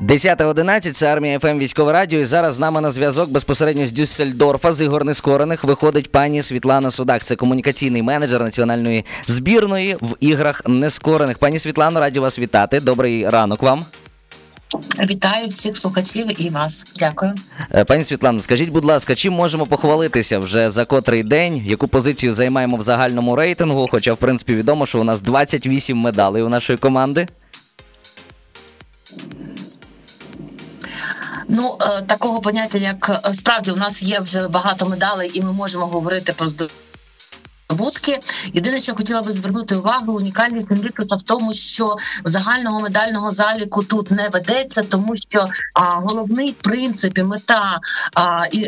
10.11, це Армія FM Військове Радіо. І зараз з нами на зв'язок безпосередньо з Дюссельдорфа з ігор нескорених виходить пані Світлана Судак. Це комунікаційний менеджер національної збірної в іграх нескорених. Пані Світлано, раді вас вітати. Добрий ранок вам. Вітаю всіх слухачів і вас. Дякую. Е, Пані Світлано, скажіть, будь ласка, чим можемо похвалитися вже за котрий день? Яку позицію займаємо в загальному рейтингу? Хоча, в принципі, відомо, що у нас 28 медалей у нашої команди. Ну е, такого поняття, як е, справді, у нас є вже багато медалей, і ми можемо говорити про здобутки. Єдине, що хотіла би звернути увагу, унікальність Інвіктуса в тому, що загального медального заліку тут не ведеться, тому що а, головний принцип і мета а,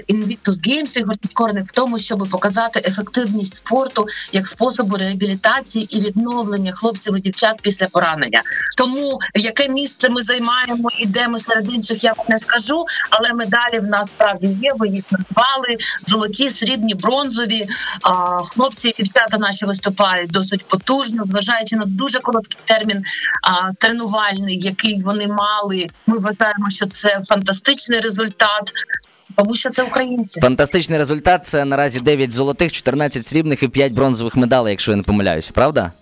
Invictus Games ігор скорених в тому, щоб показати ефективність спорту як способу реабілітації і відновлення хлопців і дівчат після поранення. Тому яке місце ми займаємо і де ми серед інших, я не скажу, але медалі в нас справді є. Ви їх назвали золоті, срібні, бронзові. А, хлопці і дівчата наші виступають досить потужно, зважаючи на дуже короткий термін а, тренувальний, який вони мали. Ми вважаємо, що це фантастичний результат. Тому що це українці. Фантастичний результат це наразі 9 золотих, 14 срібних і 5 бронзових медалей, якщо я не помиляюся, правда?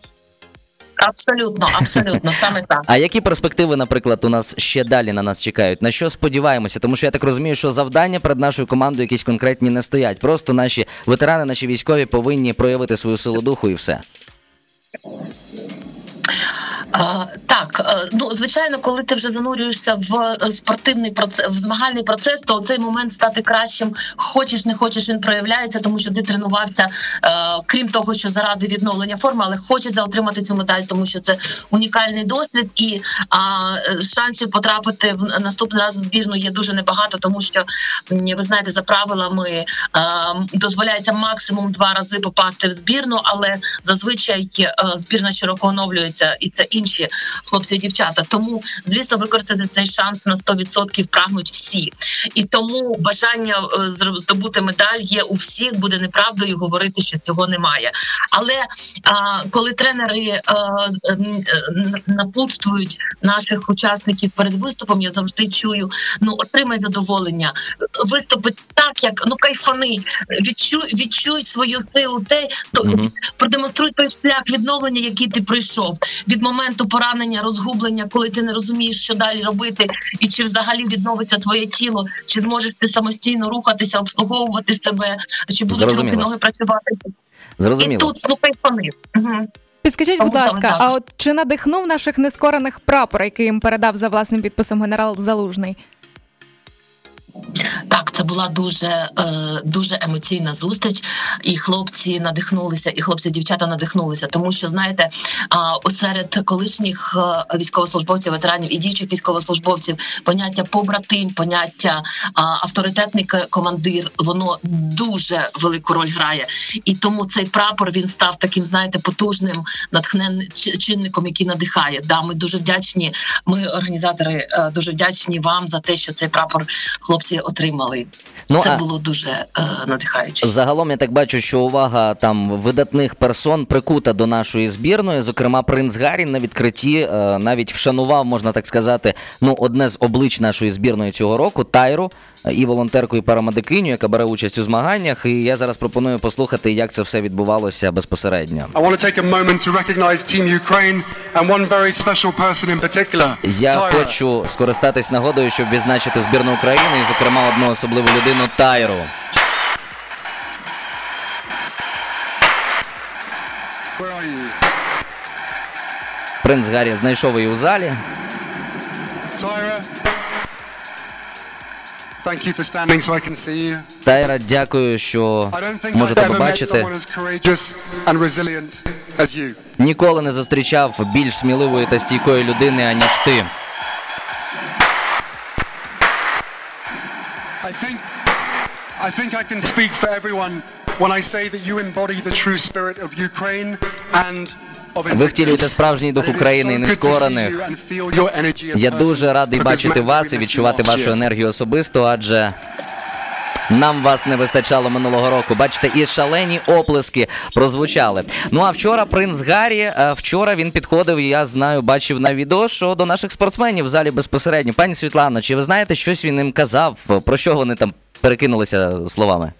Абсолютно, абсолютно, саме так. А які перспективи, наприклад, у нас ще далі на нас чекають? На що сподіваємося? Тому що я так розумію, що завдання перед нашою командою якісь конкретні не стоять. Просто наші ветерани, наші військові повинні проявити свою силу духу і все. А, ну звичайно, коли ти вже занурюєшся в е, спортивний процес, в змагальний процес, то цей момент стати кращим, хочеш не хочеш, він проявляється, тому що ти тренувався, е, крім того, що заради відновлення форми, але хочеться отримати цю медаль, тому що це унікальний досвід, і а, е, шансів потрапити в наступний раз в збірну є дуже небагато, тому що ви знаєте, за правилами е, дозволяється максимум два рази попасти в збірну, але зазвичай е, збірна широко оновлюється, і це інші хлопці і дівчата. Тому, звісно, використати цей шанс на 100% прагнуть всі. І тому бажання е, здобути медаль є у всіх. Буде неправдою говорити, що цього немає. Але а, коли тренери е, м, е, н- напутствують наших учасників перед виступом, я завжди чую: ну отримай задоволення, виступи так, як ну кайфани, відчуй, відчуй свою силу, те то Мгм. продемонструй той шлях відновлення, який ти пройшов від моменту поранення, розгублення, коли ти не розумієш, що далі робити, і чи взагалі відновиться твоє тіло, чи зможеш ти самостійно рухатися, обслуговувати себе, чи будуть Зрозуміло. руки ноги працювати. І тут ну. Угу. Підскажіть, будь ласка, а от чи надихнув наших нескорених прапор, який їм передав за власним підписом генерал Залужний? Це була дуже е, дуже емоційна зустріч, і хлопці надихнулися, і хлопці, дівчата надихнулися, тому що знаєте, серед колишніх е, військовослужбовців, ветеранів і діючих військовослужбовців поняття побратим, поняття авторитетний командир, воно дуже велику роль грає. І тому цей прапор він став таким, знаєте, потужним натхненним чинником, який надихає. Да, ми дуже вдячні. Ми, організатори, е, дуже вдячні вам за те, що цей прапор хлопці отримали. Ну, Це а- було дуже е, надихаюче. Загалом я так бачу, що увага там видатних персон прикута до нашої збірної. Зокрема, принц Гаррі на відкритті е, навіть вшанував, можна так сказати, ну одне з облич нашої збірної цього року Тайру і волонтерку, і парамедикиню, яка бере участь у змаганнях. І я зараз пропоную послухати, як це все відбувалося безпосередньо. Я хочу скористатись нагодою, щоб відзначити збірну України, і, зокрема, одну особливу людину Тайру. Принц Гаррі знайшов її у залі. Тайра, дякую, що можете побачити. Ніколи не зустрічав більш сміливої та стійкої людини, аніж ти. I think I can speak for everyone when I say that you embody the true spirit of Ukraine and Ви втілюєте справжній дух України і нескорених. Я дуже радий бачити вас і відчувати вашу енергію особисто, адже Нам вас не вистачало минулого року. Бачите, і шалені оплески прозвучали. Ну а вчора принц Гаррі, е, вчора він підходив, я знаю, бачив на відео, що до наших спортсменів в залі безпосередньо. Пані Світлано, чи ви знаєте, щось він їм казав? Про що вони там перекинулися словами?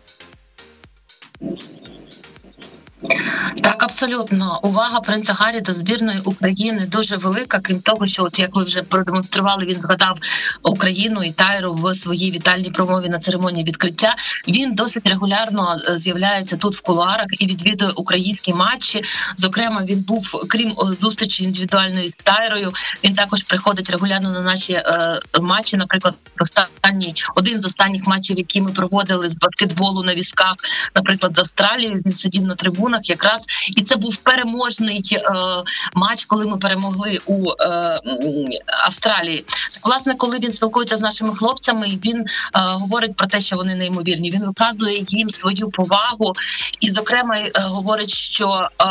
Так, абсолютно. Увага принца Гаррі до збірної України дуже велика. Крім того, що от як ви вже продемонстрували, він згадав Україну і Тайру в своїй вітальній промові на церемонії відкриття. Він досить регулярно е, з'являється тут в кулуарах і відвідує українські матчі. Зокрема, він був крім зустрічі індивідуальної з Тайрою. Він також приходить регулярно на наші е, матчі. Наприклад, останній один з останніх матчів, які ми проводили з баскетболу на візках, наприклад, з Австралією. Він сидів на трибунах якраз і це був переможний е, матч, коли ми перемогли у е, Австралії. Власне, коли він спілкується з нашими хлопцями, він е, говорить про те, що вони неймовірні. Він виказує їм свою повагу, і, зокрема, е, говорить, що е,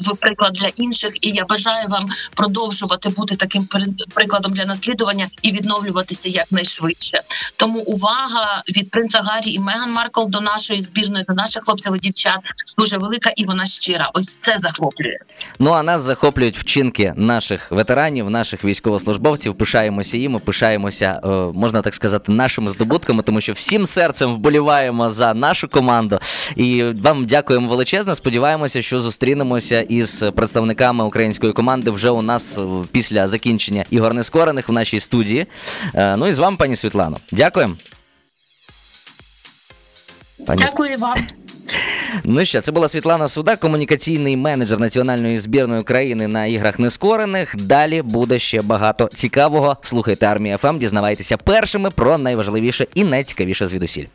ви приклад для інших, і я бажаю вам продовжувати бути таким прикладом для наслідування і відновлюватися якнайшвидше. Тому увага від принца Гаррі і Меган Маркл до нашої збірної, до наших хлопців і дівчат дуже велика, і вона щира. Ось це захоплює. Ну а нас захоплюють вчинки наших ветеранів, наших військовослужбовців. Пишаємося їм, пишаємося, е, можна так сказати, нашими здобутками, тому що всім серцем вболіваємо за нашу команду. І вам дякуємо величезно. Сподіваємося, що зустрінемося із представниками української команди вже у нас е, після закінчення ігор нескорених в нашій студії. Е, Ну і з вами, пані Світлано. Дякуємо. Пані Дякую вам. Ну що, це була Світлана Суда, комунікаційний менеджер національної збірної України на іграх нескорених. Далі буде ще багато цікавого. Слухайте армія ФМ, дізнавайтеся першими про найважливіше і найцікавіше звідусіль.